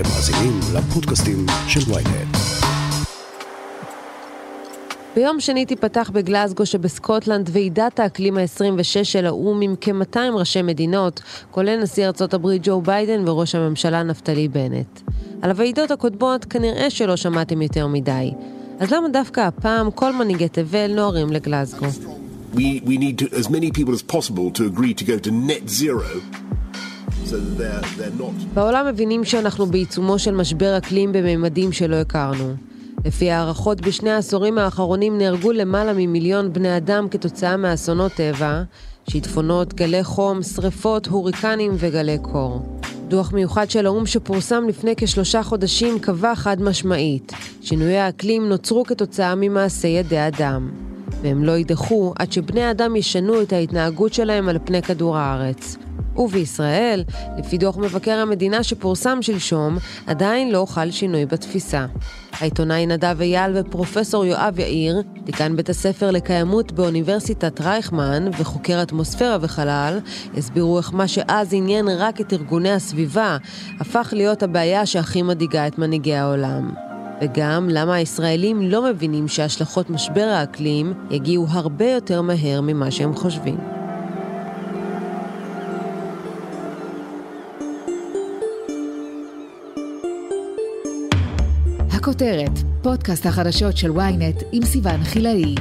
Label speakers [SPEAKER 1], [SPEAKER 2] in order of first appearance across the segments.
[SPEAKER 1] אתם מאזינים לפודקאסטים של ויינט.
[SPEAKER 2] ביום שני תיפתח בגלזגו שבסקוטלנד ועידת האקלים ה-26 של האו"ם עם כ-200 ראשי מדינות, כולל נשיא ארצות הברית ג'ו ביידן וראש הממשלה נפתלי בנט. על הוועידות הקודמות כנראה שלא שמעתם יותר מדי. אז למה דווקא הפעם כל מנהיגי תבל נוהרים לגלזגו?
[SPEAKER 3] We, we need to, as many people as possible to agree to go to net zero
[SPEAKER 2] בעולם מבינים שאנחנו בעיצומו של משבר אקלים בממדים שלא הכרנו. לפי הערכות, בשני העשורים האחרונים נהרגו למעלה ממיליון בני אדם כתוצאה מאסונות טבע, שיטפונות, גלי חום, שרפות, הוריקנים וגלי קור. דוח מיוחד של האו"ם שפורסם לפני כשלושה חודשים קבע חד משמעית, שינויי האקלים נוצרו כתוצאה ממעשי ידי אדם. והם לא יידחו עד שבני האדם ישנו את ההתנהגות שלהם על פני כדור הארץ. ובישראל, לפי דוח מבקר המדינה שפורסם שלשום, עדיין לא חל שינוי בתפיסה. העיתונאי נדב אייל ופרופסור יואב יאיר, דיקן בית הספר לקיימות באוניברסיטת רייכמן וחוקר אטמוספירה וחלל, הסבירו איך מה שאז עניין רק את ארגוני הסביבה, הפך להיות הבעיה שהכי מדאיגה את מנהיגי העולם. וגם למה הישראלים לא מבינים שהשלכות משבר האקלים יגיעו הרבה יותר מהר ממה שהם חושבים.
[SPEAKER 4] הכותרת, פודקאסט החדשות של ynet עם סיון חילאי.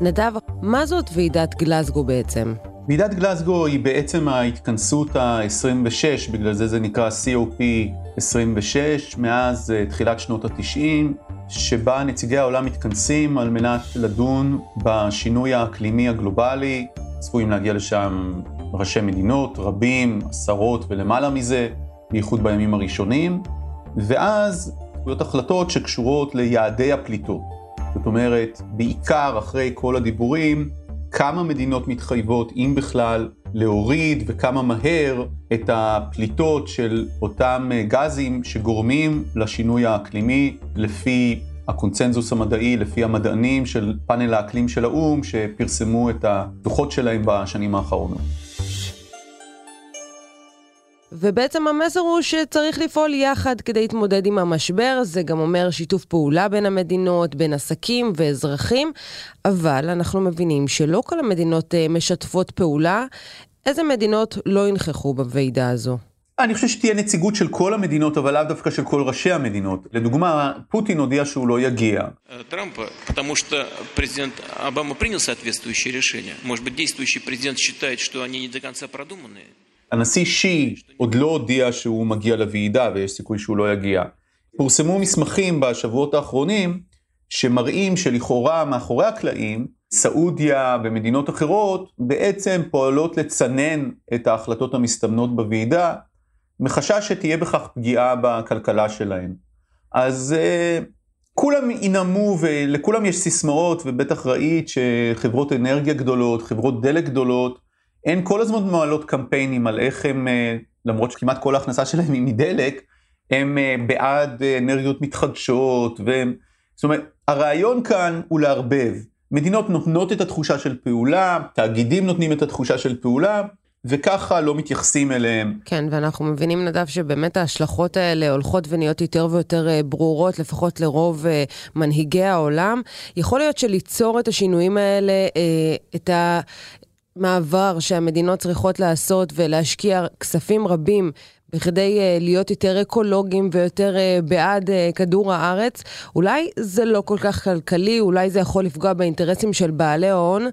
[SPEAKER 2] נדב, מה זאת ועידת גלזגו בעצם?
[SPEAKER 5] ועידת גלזגו היא בעצם ההתכנסות ה-26, בגלל זה זה נקרא COP 26, מאז אה, תחילת שנות ה-90, שבה נציגי העולם מתכנסים על מנת לדון בשינוי האקלימי הגלובלי. צפויים להגיע לשם ראשי מדינות, רבים, עשרות ולמעלה מזה. בייחוד בימים הראשונים, ואז צפויות החלטות שקשורות ליעדי הפליטות. זאת אומרת, בעיקר אחרי כל הדיבורים, כמה מדינות מתחייבות, אם בכלל, להוריד וכמה מהר את הפליטות של אותם גזים שגורמים לשינוי האקלימי לפי הקונצנזוס המדעי, לפי המדענים של פאנל האקלים של האו"ם שפרסמו את הדוחות שלהם בשנים האחרונות.
[SPEAKER 2] ובעצם המסר הוא שצריך לפעול יחד כדי להתמודד עם המשבר, זה גם אומר שיתוף פעולה בין המדינות, בין עסקים ואזרחים, אבל אנחנו מבינים שלא כל המדינות אה, משתפות פעולה. איזה מדינות לא ינכחו בוועידה הזו?
[SPEAKER 5] אני חושב שתהיה נציגות של כל המדינות, אבל לאו דווקא של כל ראשי המדינות. לדוגמה, פוטין הודיע שהוא לא יגיע.
[SPEAKER 6] טראמפ, потому что президент Обама принял соответствующее решение. Может быть, действующий президент считает, что они не до конца продуманные.
[SPEAKER 5] הנשיא שי עוד לא הודיע שהוא מגיע לוועידה ויש סיכוי שהוא לא יגיע. פורסמו מסמכים בשבועות האחרונים שמראים שלכאורה מאחורי הקלעים, סעודיה ומדינות אחרות בעצם פועלות לצנן את ההחלטות המסתמנות בוועידה, מחשש שתהיה בכך פגיעה בכלכלה שלהן. אז uh, כולם ינאמו ולכולם יש סיסמאות ובטח ראית שחברות אנרגיה גדולות, חברות דלק גדולות, הן כל הזמן מועלות קמפיינים על איך הם, אה, למרות שכמעט כל ההכנסה שלהם היא מדלק, הם אה, בעד אה, אנרגיות מתחדשות, והם, זאת אומרת, הרעיון כאן הוא לערבב. מדינות נותנות את התחושה של פעולה, תאגידים נותנים את התחושה של פעולה, וככה לא מתייחסים אליהם.
[SPEAKER 2] כן, ואנחנו מבינים, נדב, שבאמת ההשלכות האלה הולכות ונהיות יותר ויותר ברורות, לפחות לרוב מנהיגי העולם. יכול להיות שליצור את השינויים האלה, את. מעבר שהמדינות צריכות לעשות ולהשקיע כספים רבים בכדי uh, להיות יותר אקולוגיים ויותר uh, בעד uh, כדור הארץ, אולי זה לא כל כך כלכלי, אולי זה יכול לפגוע באינטרסים של בעלי ההון,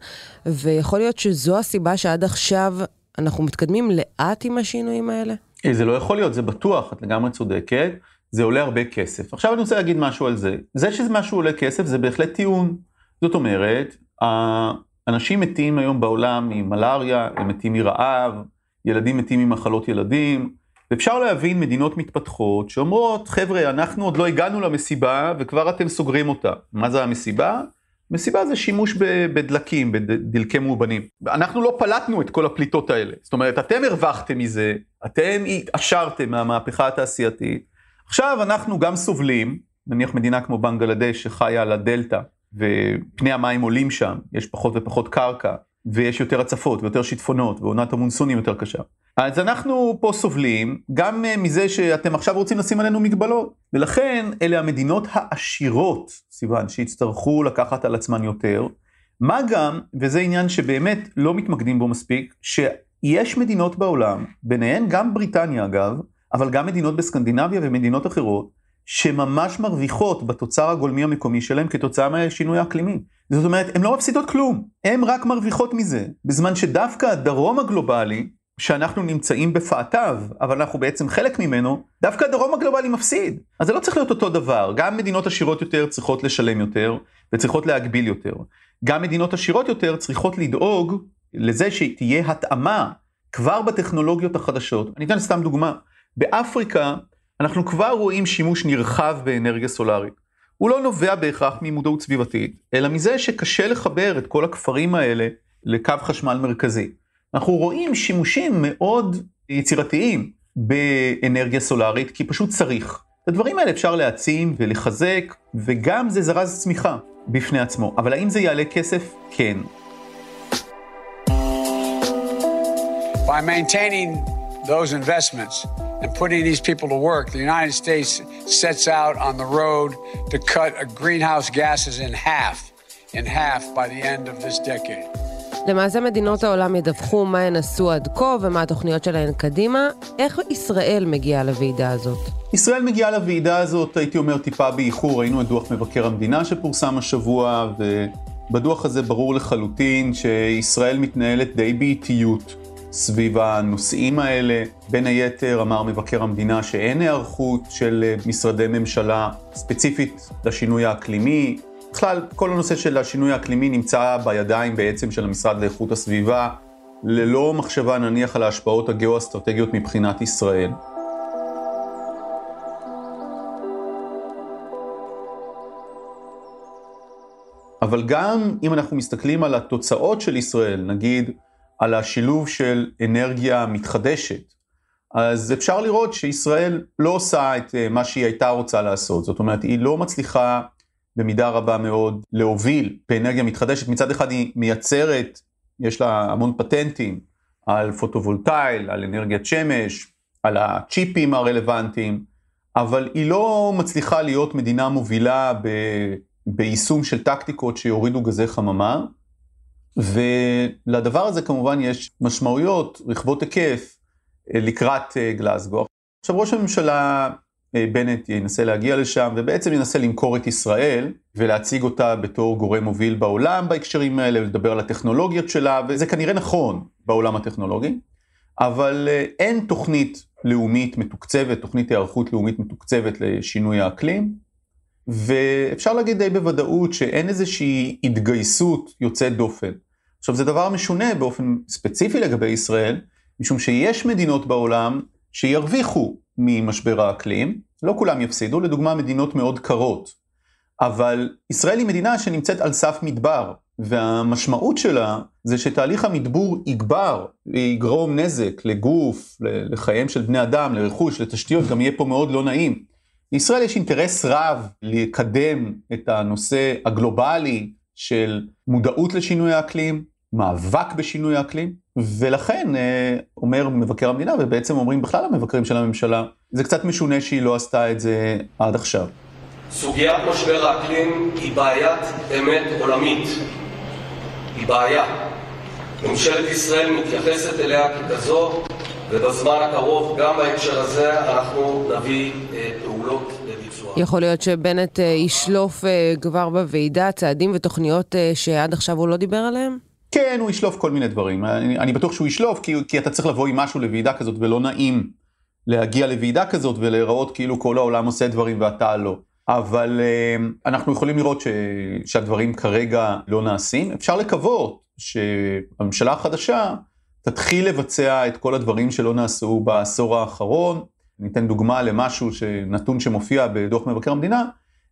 [SPEAKER 2] ויכול להיות שזו הסיבה שעד עכשיו אנחנו מתקדמים לאט עם השינויים האלה?
[SPEAKER 5] זה לא יכול להיות, זה בטוח, את לגמרי צודקת, זה עולה הרבה כסף. עכשיו אני רוצה להגיד משהו על זה. זה שזה משהו עולה כסף זה בהחלט טיעון. זאת אומרת, אנשים מתים היום בעולם ממלאריה, הם מתים מרעב, ילדים מתים ממחלות ילדים, ואפשר להבין מדינות מתפתחות שאומרות, חבר'ה, אנחנו עוד לא הגענו למסיבה וכבר אתם סוגרים אותה. מה זה המסיבה? מסיבה זה שימוש בדלקים, בדלקי מאובנים. אנחנו לא פלטנו את כל הפליטות האלה. זאת אומרת, אתם הרווחתם מזה, אתם התעשרתם מהמהפכה התעשייתית. עכשיו אנחנו גם סובלים, נניח מדינה כמו בנגלדש שחיה על הדלתא, ופני המים עולים שם, יש פחות ופחות קרקע. ויש יותר הצפות ויותר שיטפונות ועונת המונסונים יותר קשה. אז אנחנו פה סובלים גם אה, מזה שאתם עכשיו רוצים לשים עלינו מגבלות, ולכן אלה המדינות העשירות, סיוון, שיצטרכו לקחת על עצמן יותר, מה גם, וזה עניין שבאמת לא מתמקדים בו מספיק, שיש מדינות בעולם, ביניהן גם בריטניה אגב, אבל גם מדינות בסקנדינביה ומדינות אחרות, שממש מרוויחות בתוצר הגולמי המקומי שלהם כתוצאה מהשינוי האקלימי. זאת אומרת, הן לא מפסידות כלום, הן רק מרוויחות מזה, בזמן שדווקא הדרום הגלובלי, שאנחנו נמצאים בפאתיו, אבל אנחנו בעצם חלק ממנו, דווקא הדרום הגלובלי מפסיד. אז זה לא צריך להיות אותו דבר, גם מדינות עשירות יותר צריכות לשלם יותר, וצריכות להגביל יותר. גם מדינות עשירות יותר צריכות לדאוג לזה שתהיה התאמה כבר בטכנולוגיות החדשות. אני אתן סתם דוגמה. באפריקה אנחנו כבר רואים שימוש נרחב באנרגיה סולארית. הוא לא נובע בהכרח ממודעות סביבתית, אלא מזה שקשה לחבר את כל הכפרים האלה לקו חשמל מרכזי. אנחנו רואים שימושים מאוד יצירתיים באנרגיה סולארית, כי פשוט צריך. את הדברים האלה אפשר להעצים ולחזק, וגם זה זרז צמיחה בפני עצמו. אבל האם זה יעלה כסף? כן.
[SPEAKER 7] By maintaining those investments and putting these people to work, the United States sets out on the road to cut greenhouse gases in half, in half by the end of this decade.
[SPEAKER 2] למעשה מדינות העולם ידווחו מה הן עשו עד כה ומה התוכניות שלהן קדימה. איך ישראל מגיעה לוועידה הזאת?
[SPEAKER 5] ישראל מגיעה לוועידה הזאת, הייתי אומר, טיפה באיחור. ראינו את דוח מבקר המדינה שפורסם השבוע, ובדוח הזה ברור לחלוטין שישראל מתנהלת די באיטיות סביב הנושאים האלה. בין היתר אמר מבקר המדינה שאין היערכות של משרדי ממשלה ספציפית לשינוי האקלימי. בכלל, כל הנושא של השינוי האקלימי נמצא בידיים בעצם של המשרד לאיכות הסביבה, ללא מחשבה נניח על ההשפעות הגיאו-אסטרטגיות מבחינת ישראל. אבל גם אם אנחנו מסתכלים על התוצאות של ישראל, נגיד על השילוב של אנרגיה מתחדשת, אז אפשר לראות שישראל לא עושה את מה שהיא הייתה רוצה לעשות. זאת אומרת, היא לא מצליחה במידה רבה מאוד להוביל באנרגיה מתחדשת. מצד אחד היא מייצרת, יש לה המון פטנטים על פוטו-וולטאי, על אנרגיית שמש, על הצ'יפים הרלוונטיים, אבל היא לא מצליחה להיות מדינה מובילה ב... ביישום של טקטיקות שיורידו גזי חממה, ולדבר הזה כמובן יש משמעויות רחבות היקף לקראת גלסגו. עכשיו ראש הממשלה בנט ינסה להגיע לשם ובעצם ינסה למכור את ישראל ולהציג אותה בתור גורם מוביל בעולם בהקשרים האלה, לדבר על הטכנולוגיות שלה, וזה כנראה נכון בעולם הטכנולוגי, אבל אין תוכנית לאומית מתוקצבת, תוכנית היערכות לאומית מתוקצבת לשינוי האקלים, ואפשר להגיד די בוודאות שאין איזושהי התגייסות יוצאת דופן. עכשיו זה דבר משונה באופן ספציפי לגבי ישראל, משום שיש מדינות בעולם שירוויחו ממשבר האקלים, לא כולם יפסידו, לדוגמה מדינות מאוד קרות, אבל ישראל היא מדינה שנמצאת על סף מדבר, והמשמעות שלה זה שתהליך המדבור יגבר, יגרום נזק לגוף, לחייהם של בני אדם, לרכוש, לתשתיות, גם יהיה פה מאוד לא נעים. לישראל יש אינטרס רב לקדם את הנושא הגלובלי של מודעות לשינוי האקלים, מאבק בשינוי האקלים, ולכן אומר מבקר המדינה, ובעצם אומרים בכלל המבקרים של הממשלה, זה קצת משונה שהיא לא עשתה את זה עד עכשיו.
[SPEAKER 8] סוגיית משבר האקלים היא בעיית אמת עולמית. היא בעיה. ממשלת ישראל מתייחסת אליה ככזו, ובזמן הקרוב, גם בהקשר הזה, אנחנו נביא פעולות לביצוע.
[SPEAKER 2] יכול להיות שבנט ישלוף כבר בוועידה צעדים ותוכניות שעד עכשיו הוא לא דיבר עליהם?
[SPEAKER 5] כן, הוא ישלוף כל מיני דברים. אני, אני בטוח שהוא ישלוף, כי, כי אתה צריך לבוא עם משהו לוועידה כזאת, ולא נעים להגיע לוועידה כזאת ולהיראות כאילו כל העולם עושה דברים ואתה לא. אבל אנחנו יכולים לראות ש, שהדברים כרגע לא נעשים. אפשר לקוות שהממשלה החדשה תתחיל לבצע את כל הדברים שלא נעשו בעשור האחרון. ניתן דוגמה למשהו, נתון שמופיע בדוח מבקר המדינה,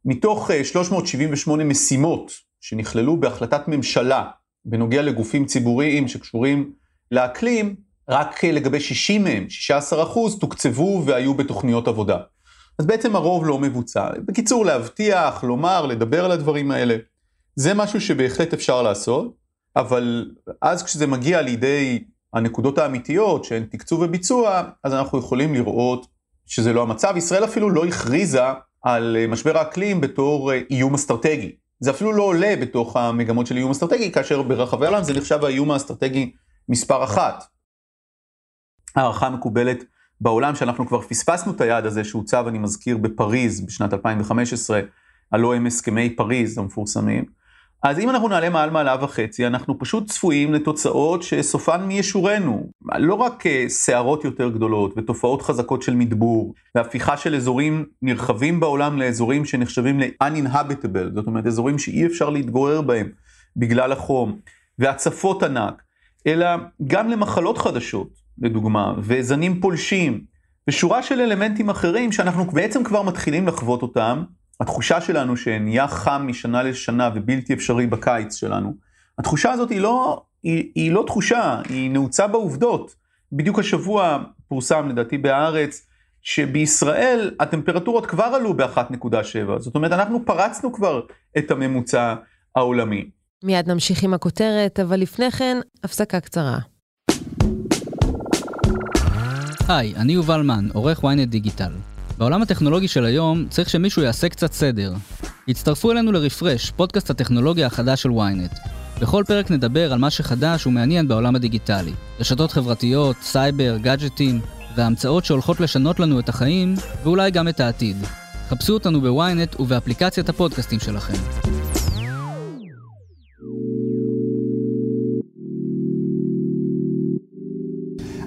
[SPEAKER 5] מתוך 378 משימות שנכללו בהחלטת ממשלה בנוגע לגופים ציבוריים שקשורים לאקלים, רק לגבי 60 מהם, 16 אחוז, תוקצבו והיו בתוכניות עבודה. אז בעצם הרוב לא מבוצע. בקיצור, להבטיח, לומר, לדבר על הדברים האלה, זה משהו שבהחלט אפשר לעשות, אבל אז כשזה מגיע לידי הנקודות האמיתיות שהן תקצוב וביצוע, אז אנחנו יכולים לראות שזה לא המצב. ישראל אפילו לא הכריזה על משבר האקלים בתור איום אסטרטגי. זה אפילו לא עולה בתוך המגמות של איום אסטרטגי, כאשר ברחבי העולם זה נחשב האיום האסטרטגי מספר אחת. הערכה מקובלת בעולם שאנחנו כבר פספסנו את היעד הזה שהוצב, אני מזכיר, בפריז בשנת 2015, הלא הם הסכמי פריז המפורסמים. אז אם אנחנו נעלה מעל מעלה וחצי, אנחנו פשוט צפויים לתוצאות שסופן מי ישורנו. לא רק סערות אה, יותר גדולות ותופעות חזקות של מדבור, והפיכה של אזורים נרחבים בעולם לאזורים שנחשבים ל-uninhabitable, זאת אומרת אזורים שאי אפשר להתגורר בהם בגלל החום, והצפות ענק, אלא גם למחלות חדשות, לדוגמה, וזנים פולשים, ושורה של אלמנטים אחרים שאנחנו בעצם כבר מתחילים לחוות אותם, התחושה שלנו שנהיה חם משנה לשנה ובלתי אפשרי בקיץ שלנו, התחושה הזאת היא לא, היא, היא לא תחושה, היא נעוצה בעובדות. בדיוק השבוע פורסם לדעתי בהארץ, שבישראל הטמפרטורות כבר עלו ב-1.7, זאת אומרת אנחנו פרצנו כבר את הממוצע העולמי.
[SPEAKER 2] מיד נמשיך עם הכותרת, אבל לפני כן, הפסקה קצרה.
[SPEAKER 9] היי, אני יובל מן, עורך ynet דיגיטל. בעולם הטכנולוגי של היום צריך שמישהו יעשה קצת סדר. הצטרפו אלינו לרפרש, פודקאסט הטכנולוגיה החדש של ynet. בכל פרק נדבר על מה שחדש ומעניין בעולם הדיגיטלי. רשתות חברתיות, סייבר, גאדג'טים, וההמצאות שהולכות לשנות לנו את החיים, ואולי גם את העתיד. חפשו אותנו ב ynet ובאפליקציית הפודקאסטים שלכם.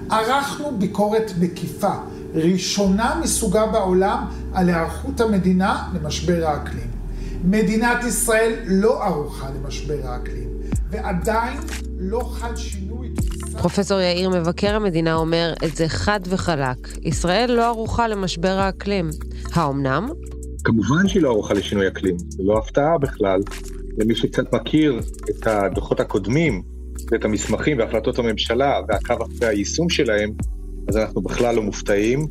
[SPEAKER 10] ערכנו ביקורת מקיפה ראשונה מסוגה בעולם על היערכות המדינה למשבר האקלים. מדינת ישראל לא ערוכה למשבר האקלים, ועדיין לא חל שינוי
[SPEAKER 2] פרופסור יאיר מבקר המדינה אומר את זה חד וחלק. ישראל לא ערוכה למשבר האקלים. האומנם?
[SPEAKER 11] כמובן שהיא לא ערוכה לשינוי אקלים. זה לא הפתעה בכלל. למי שקצת מכיר את הדוחות הקודמים, ואת המסמכים והחלטות הממשלה והקו אחרי היישום שלהם, אז אנחנו בכלל לא מופתעים.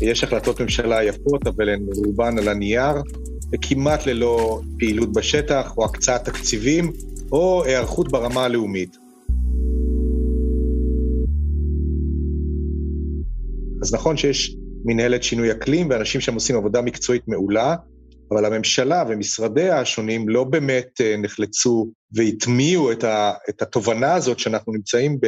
[SPEAKER 11] יש החלטות ממשלה יפות, אבל הן רובן על הנייר, וכמעט ללא פעילות בשטח, או הקצאת תקציבים, או היערכות ברמה הלאומית. אז נכון שיש מנהלת שינוי אקלים, ואנשים שם עושים עבודה מקצועית מעולה, אבל הממשלה ומשרדיה השונים לא באמת אה, נחלצו והטמיעו את, התובנה הזאת שאנחנו נמצאים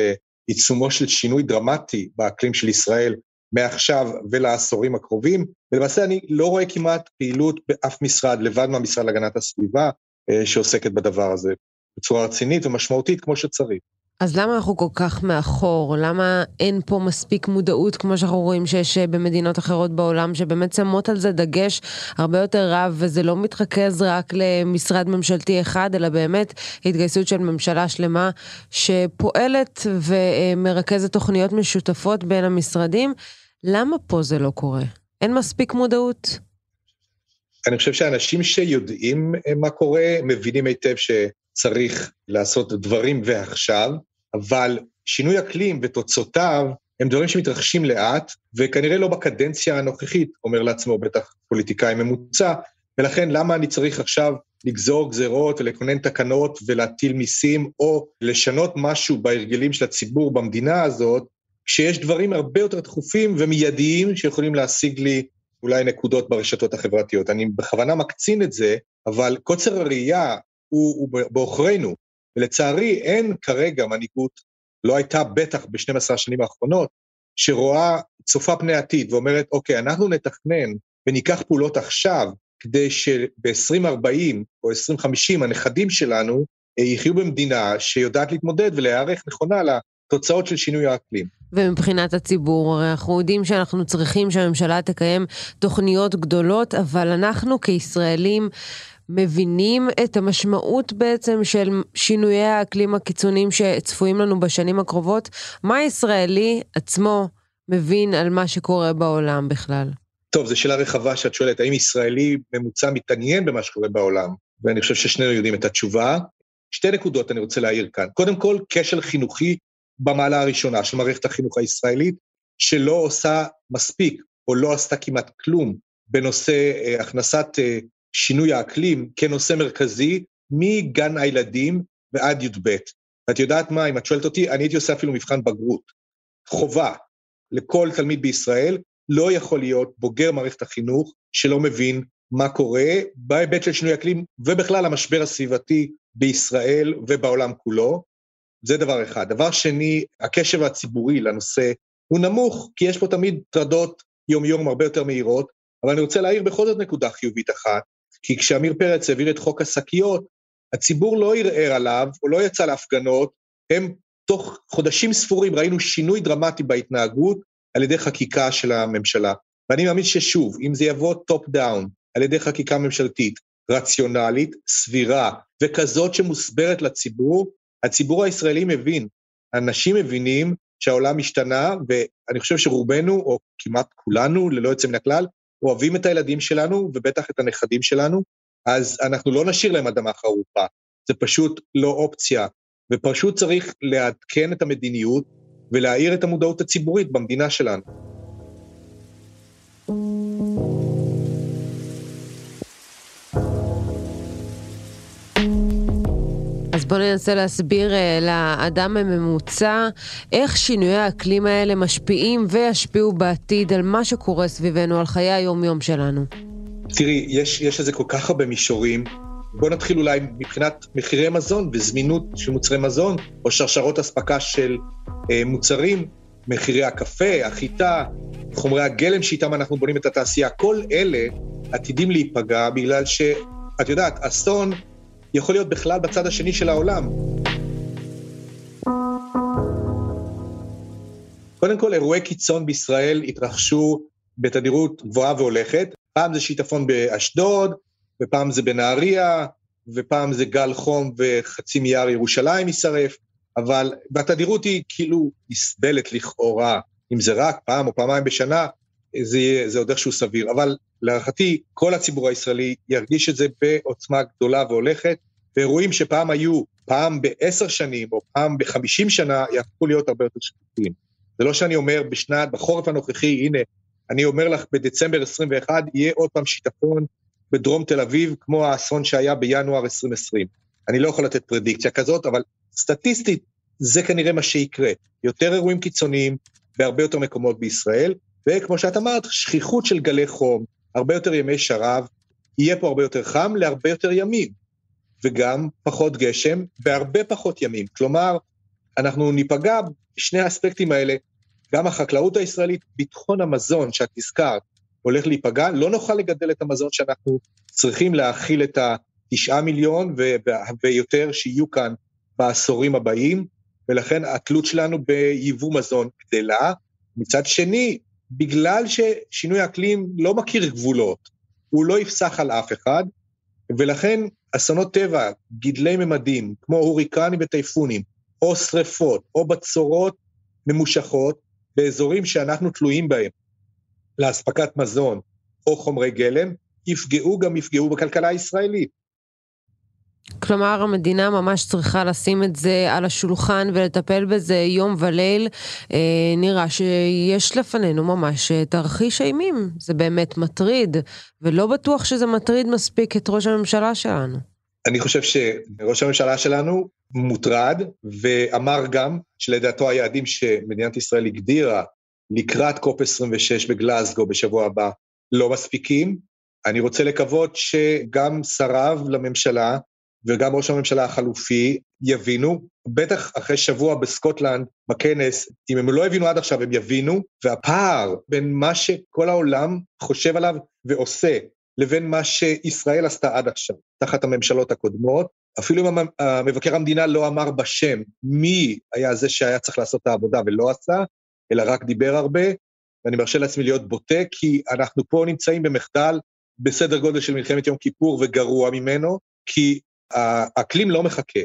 [SPEAKER 11] בעיצומו של שינוי דרמטי באקלים של ישראל מעכשיו ולעשורים הקרובים, ולמעשה אני לא רואה כמעט פעילות באף משרד, לבד מהמשרד להגנת הסביבה, אה, שעוסקת בדבר הזה בצורה רצינית ומשמעותית כמו שצריך.
[SPEAKER 2] אז למה אנחנו כל כך מאחור? למה אין פה מספיק מודעות כמו שאנחנו רואים שיש אה, במדינות אחרות בעולם, שבאמת שמות על זה דגש הרבה יותר רב, וזה לא מתרכז רק למשרד ממשלתי אחד, אלא באמת התגייסות של ממשלה שלמה שפועלת ומרכזת תוכניות משותפות בין המשרדים. למה פה זה לא קורה? אין מספיק מודעות?
[SPEAKER 11] אני חושב שאנשים שיודעים אה, מה קורה, מבינים היטב שצריך לעשות דברים ועכשיו, אבל שינוי אקלים ותוצאותיו הם דברים שמתרחשים לאט, וכנראה לא בקדנציה הנוכחית, אומר לעצמו בטח פוליטיקאי ממוצע, ולכן למה אני צריך עכשיו לגזור גזרות ולכונן תקנות ולהטיל מיסים, או לשנות משהו בהרגלים של הציבור במדינה הזאת, כשיש דברים הרבה יותר דחופים ומיידיים שיכולים להשיג לי אולי נקודות ברשתות החברתיות. אני בכוונה מקצין את זה, אבל קוצר הראייה הוא, הוא בעוכרינו, ולצערי אין כרגע מנהיגות, לא הייתה בטח ב-12 השנים האחרונות, שרואה, צופה פני עתיד ואומרת, אוקיי, אנחנו נתכנן וניקח פעולות עכשיו, כדי שב-2040 או 2050 הנכדים שלנו אה, יחיו במדינה שיודעת להתמודד ולהיערך נכונה לתוצאות של שינוי האקלים.
[SPEAKER 2] ומבחינת הציבור, הרי אנחנו יודעים שאנחנו צריכים שהממשלה תקיים תוכניות גדולות, אבל אנחנו כישראלים מבינים את המשמעות בעצם של שינויי האקלים הקיצוניים שצפויים לנו בשנים הקרובות? מה הישראלי עצמו מבין על מה שקורה בעולם בכלל?
[SPEAKER 11] טוב, זו שאלה רחבה שאת שואלת, האם ישראלי ממוצע מתעניין במה שקורה בעולם? ואני חושב ששנינו יודעים את התשובה. שתי נקודות אני רוצה להעיר כאן. קודם כל, כשל חינוכי במעלה הראשונה של מערכת החינוך הישראלית, שלא עושה מספיק, או לא עשתה כמעט כלום, בנושא אה, הכנסת אה, שינוי האקלים כנושא מרכזי מגן הילדים ועד י"ב. ואת יודעת מה, אם את שואלת אותי, אני הייתי עושה אפילו מבחן בגרות. חובה לכל תלמיד בישראל, לא יכול להיות בוגר מערכת החינוך שלא מבין מה קורה בהיבט של שינוי אקלים ובכלל המשבר הסביבתי בישראל ובעולם כולו. זה דבר אחד. דבר שני, הקשב הציבורי לנושא הוא נמוך, כי יש פה תמיד טרדות יום-יום הרבה יותר מהירות, אבל אני רוצה להעיר בכל זאת נקודה חיובית אחת, כי כשעמיר פרץ העביר את חוק השקיות, הציבור לא ערער עליו, או לא יצא להפגנות, הם תוך חודשים ספורים ראינו שינוי דרמטי בהתנהגות על ידי חקיקה של הממשלה. ואני מאמין ששוב, אם זה יבוא top down, על ידי חקיקה ממשלתית, רציונלית, סבירה, וכזאת שמוסברת לציבור, הציבור הישראלי מבין, אנשים מבינים שהעולם השתנה, ואני חושב שרובנו, או כמעט כולנו, ללא יוצא מן הכלל, אוהבים את הילדים שלנו, ובטח את הנכדים שלנו, אז אנחנו לא נשאיר להם אדמה חרופה. זה פשוט לא אופציה, ופשוט צריך לעדכן את המדיניות ולהאיר את המודעות הציבורית במדינה שלנו.
[SPEAKER 2] אז בואו ננסה להסביר uh, לאדם הממוצע איך שינויי האקלים האלה משפיעים וישפיעו בעתיד על מה שקורה סביבנו, על חיי היום-יום שלנו.
[SPEAKER 11] תראי, יש, יש לזה כל כך הרבה מישורים. בואו נתחיל אולי מבחינת מחירי מזון וזמינות של מוצרי מזון, או שרשרות אספקה של אה, מוצרים, מחירי הקפה, החיטה, חומרי הגלם שאיתם אנחנו בונים את התעשייה, כל אלה עתידים להיפגע בגלל שאת יודעת, אסון יכול להיות בכלל בצד השני של העולם. קודם כל, אירועי קיצון בישראל התרחשו בתדירות גבוהה והולכת. פעם זה שיטפון באשדוד, ופעם זה בנהריה, ופעם זה גל חום וחצי מיער ירושלים יישרף, אבל, והתדירות היא כאילו נסבלת לכאורה, אם זה רק פעם או פעמיים בשנה, זה, זה עוד איכשהו סביר. אבל להערכתי, כל הציבור הישראלי ירגיש את זה בעוצמה גדולה והולכת, ואירועים שפעם היו פעם בעשר שנים או פעם בחמישים שנה, יהפכו להיות הרבה יותר שקטים. זה לא שאני אומר בשנת, בחורף הנוכחי, הנה, אני אומר לך, בדצמבר 21 יהיה עוד פעם שיטפון בדרום תל אביב, כמו האסון שהיה בינואר 2020. אני לא יכול לתת פרדיקציה כזאת, אבל סטטיסטית זה כנראה מה שיקרה. יותר אירועים קיצוניים בהרבה יותר מקומות בישראל, וכמו שאת אמרת, שכיחות של גלי חום, הרבה יותר ימי שרב, יהיה פה הרבה יותר חם להרבה יותר ימים, וגם פחות גשם בהרבה פחות ימים. כלומר, אנחנו ניפגע בשני האספקטים האלה, גם החקלאות הישראלית, ביטחון המזון שאת הזכרת, הולך להיפגע, לא נוכל לגדל את המזון שאנחנו צריכים להאכיל את התשעה מיליון ויותר שיהיו כאן בעשורים הבאים, ולכן התלות שלנו ביבוא מזון גדלה. מצד שני, בגלל ששינוי האקלים לא מכיר גבולות, הוא לא יפסח על אף אחד, ולכן אסונות טבע, גידלי ממדים, כמו הוריקנים וטייפונים, או שריפות, או בצורות ממושכות, באזורים שאנחנו תלויים בהם, לאספקת מזון או חומרי גלם, יפגעו גם יפגעו בכלכלה הישראלית.
[SPEAKER 2] כלומר, המדינה ממש צריכה לשים את זה על השולחן ולטפל בזה יום וליל. אה, נראה שיש לפנינו ממש אה, תרחיש אימים. זה באמת מטריד, ולא בטוח שזה מטריד מספיק את ראש הממשלה שלנו.
[SPEAKER 11] אני חושב שראש הממשלה שלנו מוטרד, ואמר גם שלדעתו היעדים שמדינת ישראל הגדירה לקראת קופ 26 בגלאזגו בשבוע הבא לא מספיקים. אני רוצה לקוות שגם שריו לממשלה וגם ראש הממשלה החלופי יבינו, בטח אחרי שבוע בסקוטלנד, בכנס, אם הם לא הבינו עד עכשיו, הם יבינו, והפער בין מה שכל העולם חושב עליו ועושה, לבין מה שישראל עשתה עד עכשיו, תחת הממשלות הקודמות, אפילו אם מבקר המדינה לא אמר בשם מי היה זה שהיה צריך לעשות את העבודה ולא עשה, אלא רק דיבר הרבה, ואני מרשה לעצמי להיות בוטה, כי אנחנו פה נמצאים במחדל בסדר גודל של מלחמת יום כיפור וגרוע ממנו, כי האקלים לא מחכה,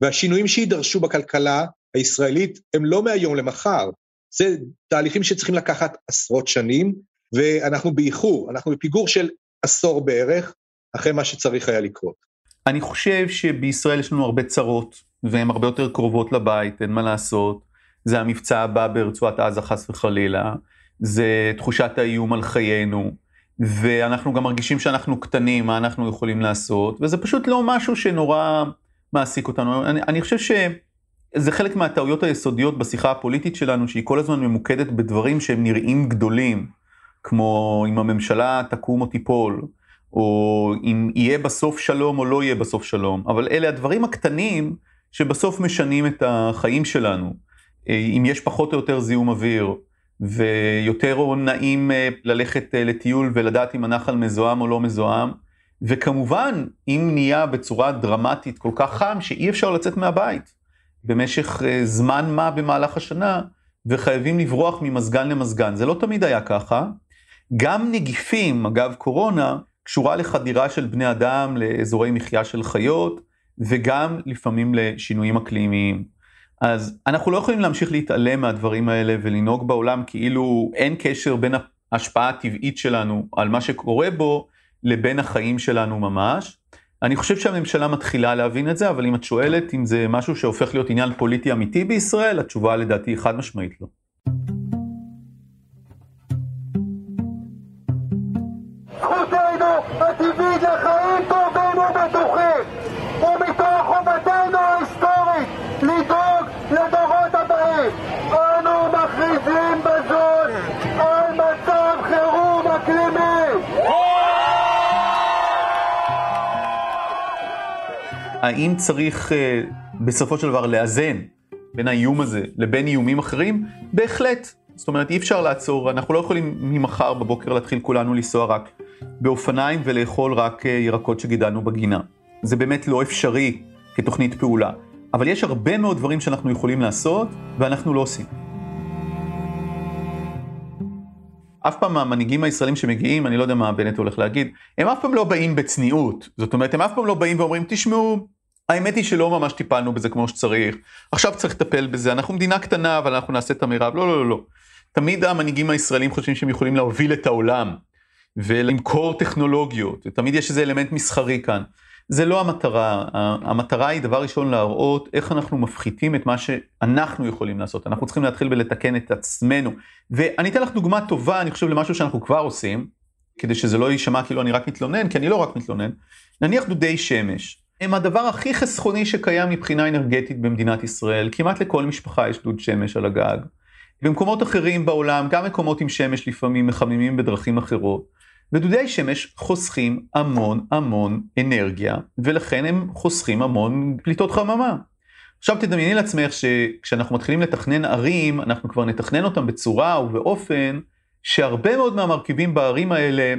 [SPEAKER 11] והשינויים שיידרשו בכלכלה הישראלית הם לא מהיום למחר, זה תהליכים שצריכים לקחת עשרות שנים, ואנחנו באיחור, אנחנו בפיגור של עשור בערך, אחרי מה שצריך היה לקרות.
[SPEAKER 5] אני חושב שבישראל יש לנו הרבה צרות, והן הרבה יותר קרובות לבית, אין מה לעשות. זה המבצע הבא ברצועת עזה חס וחלילה, זה תחושת האיום על חיינו, ואנחנו גם מרגישים שאנחנו קטנים, מה אנחנו יכולים לעשות, וזה פשוט לא משהו שנורא מעסיק אותנו. אני, אני חושב זה חלק מהטעויות היסודיות בשיחה הפוליטית שלנו, שהיא כל הזמן ממוקדת בדברים שהם נראים גדולים, כמו אם הממשלה תקום או תיפול, או אם יהיה בסוף שלום או לא יהיה בסוף שלום, אבל אלה הדברים הקטנים שבסוף משנים את החיים שלנו. אם יש פחות או יותר זיהום אוויר, ויותר נעים אה, ללכת אה, לטיול ולדעת אם הנחל מזוהם או לא מזוהם, וכמובן, אם נהיה בצורה דרמטית כל כך חם שאי אפשר לצאת מהבית במשך זמן מה במהלך השנה, וחייבים לברוח ממזגן למזגן. זה לא תמיד היה ככה. גם נגיפים, אגב קורונה, קשורה לחדירה של בני אדם לאזורי מחיה של חיות, וגם לפעמים לשינויים אקלימיים. אז אנחנו לא יכולים להמשיך להתעלם מהדברים האלה ולנהוג בעולם כאילו אין קשר בין ההשפעה הטבעית שלנו על מה שקורה בו לבין החיים שלנו ממש. אני חושב שהממשלה מתחילה להבין את זה, אבל אם את שואלת אם זה משהו שהופך להיות עניין פוליטי אמיתי בישראל, התשובה לדעתי היא חד משמעית לא.
[SPEAKER 12] זכותנו הטבעית לחיים טובים
[SPEAKER 5] האם צריך אה, בסופו של דבר לאזן בין האיום הזה לבין איומים אחרים? בהחלט. זאת אומרת, אי אפשר לעצור, אנחנו לא יכולים ממחר בבוקר להתחיל כולנו לנסוע רק באופניים ולאכול רק אה, ירקות שגידלנו בגינה. זה באמת לא אפשרי כתוכנית פעולה. אבל יש הרבה מאוד דברים שאנחנו יכולים לעשות, ואנחנו לא עושים. אף פעם המנהיגים הישראלים שמגיעים, אני לא יודע מה בנט הולך להגיד, הם אף פעם לא באים בצניעות. זאת אומרת, הם אף פעם לא באים ואומרים, תשמעו, האמת היא שלא ממש טיפלנו בזה כמו שצריך, עכשיו צריך לטפל בזה, אנחנו מדינה קטנה, אבל אנחנו נעשה את המרב. לא, לא, לא, לא. תמיד המנהיגים הישראלים חושבים שהם יכולים להוביל את העולם ולמכור טכנולוגיות, ותמיד יש איזה אלמנט מסחרי כאן. זה לא המטרה, המטרה היא דבר ראשון להראות איך אנחנו מפחיתים את מה שאנחנו יכולים לעשות, אנחנו צריכים להתחיל ולתקן את עצמנו. ואני אתן לך דוגמה טובה, אני חושב, למשהו שאנחנו כבר עושים, כדי שזה לא יישמע כאילו אני רק מתלונן, כי אני לא רק מתלונן. נניח דודי שמש, הם הדבר הכי חסכוני שקיים מבחינה אנרגטית במדינת ישראל, כמעט לכל משפחה יש דוד שמש על הגג. במקומות אחרים בעולם, גם מקומות עם שמש לפעמים מחממים בדרכים אחרות. ודודי שמש חוסכים המון המון אנרגיה, ולכן הם חוסכים המון פליטות חממה. עכשיו תדמייני לעצמך שכשאנחנו מתחילים לתכנן ערים, אנחנו כבר נתכנן אותם בצורה ובאופן שהרבה מאוד מהמרכיבים בערים האלה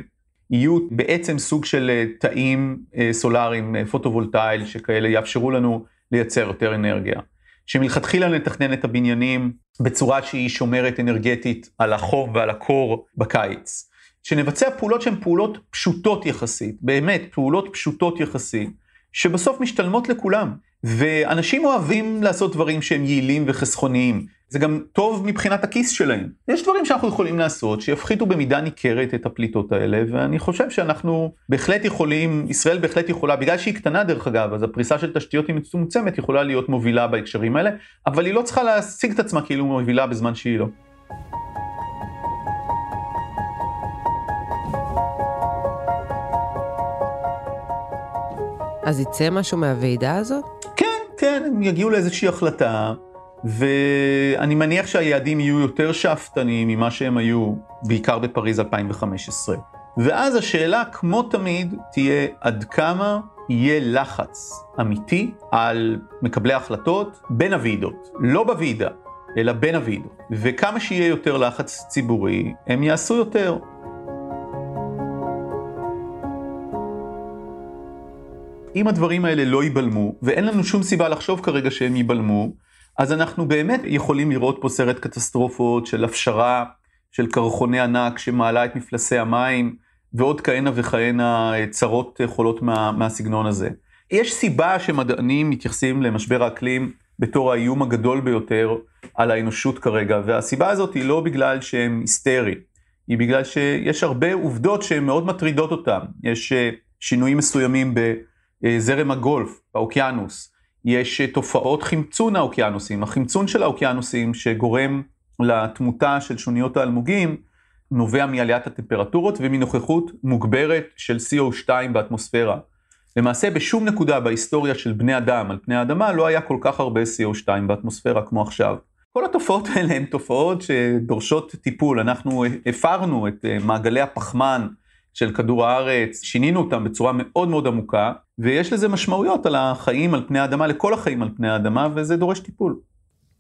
[SPEAKER 5] יהיו בעצם סוג של אה, תאים אה, סולאריים אה, פוטו-וולטאיים שכאלה יאפשרו לנו לייצר יותר אנרגיה. שמלכתחילה נתכנן את הבניינים בצורה שהיא שומרת אנרגטית על החום ועל הקור בקיץ. שנבצע פעולות שהן פעולות פשוטות יחסית, באמת, פעולות פשוטות יחסית, שבסוף משתלמות לכולם. ואנשים אוהבים לעשות דברים שהם יעילים וחסכוניים. זה גם טוב מבחינת הכיס שלהם. יש דברים שאנחנו יכולים לעשות שיפחיתו במידה ניכרת את הפליטות האלה, ואני חושב שאנחנו בהחלט יכולים, ישראל בהחלט יכולה, בגלל שהיא קטנה דרך אגב, אז הפריסה של תשתיות היא מצומצמת, יכולה להיות מובילה בהקשרים האלה, אבל היא לא צריכה להשיג את עצמה כאילו מובילה בזמן שהיא לא.
[SPEAKER 2] אז יצא משהו מהוועידה הזאת?
[SPEAKER 5] כן, כן, הם יגיעו לאיזושהי החלטה, ואני מניח שהיעדים יהיו יותר שאפתניים ממה שהם היו, בעיקר בפריז 2015. ואז השאלה, כמו תמיד, תהיה עד כמה יהיה לחץ אמיתי על מקבלי ההחלטות בין הוועידות, לא בוועידה, אלא בין הוועידות. וכמה שיהיה יותר לחץ ציבורי, הם יעשו יותר. אם הדברים האלה לא ייבלמו, ואין לנו שום סיבה לחשוב כרגע שהם ייבלמו, אז אנחנו באמת יכולים לראות פה סרט קטסטרופות של הפשרה של קרחוני ענק שמעלה את מפלסי המים, ועוד כהנה וכהנה צרות חולות מה, מהסגנון הזה. יש סיבה שמדענים מתייחסים למשבר האקלים בתור האיום הגדול ביותר על האנושות כרגע, והסיבה הזאת היא לא בגלל שהם היסטריים, היא בגלל שיש הרבה עובדות שהן מאוד מטרידות אותם. יש אה, שינויים מסוימים ב... אה, זרם הגולף באוקיינוס, יש אה, תופעות חמצון האוקיינוסים, החמצון של האוקיינוסים שגורם לתמותה של שוניות האלמוגים, נובע מעליית הטמפרטורות ומנוכחות מוגברת של CO2 באטמוספירה. למעשה בשום נקודה בהיסטוריה של בני אדם על פני האדמה לא היה כל כך הרבה CO2 באטמוספירה כמו עכשיו. כל התופעות האלה הן תופעות שדורשות טיפול, אנחנו הפרנו את אה, מעגלי הפחמן של כדור הארץ, שינינו אותם בצורה מאוד מאוד עמוקה, ויש לזה משמעויות על החיים על פני האדמה, לכל החיים על פני האדמה, וזה דורש טיפול.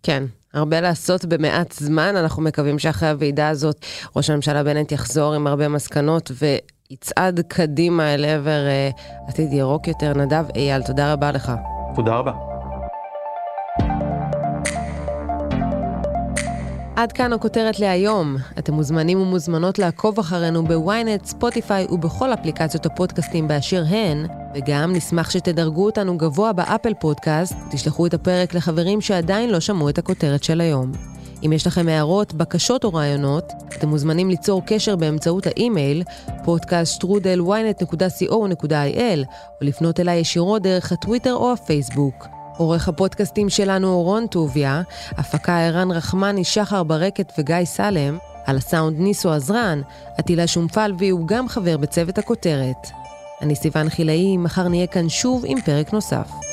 [SPEAKER 2] כן, הרבה לעשות במעט זמן, אנחנו מקווים שאחרי הוועידה הזאת ראש הממשלה בנט יחזור עם הרבה מסקנות ויצעד קדימה אל עבר uh, עתיד ירוק יותר. נדב אייל, תודה רבה לך.
[SPEAKER 5] תודה רבה.
[SPEAKER 2] עד כאן הכותרת להיום. אתם מוזמנים ומוזמנות לעקוב אחרינו בוויינט, ספוטיפיי ובכל אפליקציות הפודקאסטים באשר הן, וגם נשמח שתדרגו אותנו גבוה באפל פודקאסט, תשלחו את הפרק לחברים שעדיין לא שמעו את הכותרת של היום. אם יש לכם הערות, בקשות או רעיונות, אתם מוזמנים ליצור קשר באמצעות האימייל podcasts שטרודל ynet.co.il או לפנות אליי ישירות דרך הטוויטר או הפייסבוק. עורך הפודקאסטים שלנו אורון טוביה, הפקה ערן רחמני, שחר ברקת וגיא סלם, על הסאונד ניסו עזרן, עטילה שומפלבי הוא גם חבר בצוות הכותרת. אני סיוון חילאי, מחר נהיה כאן שוב עם פרק נוסף.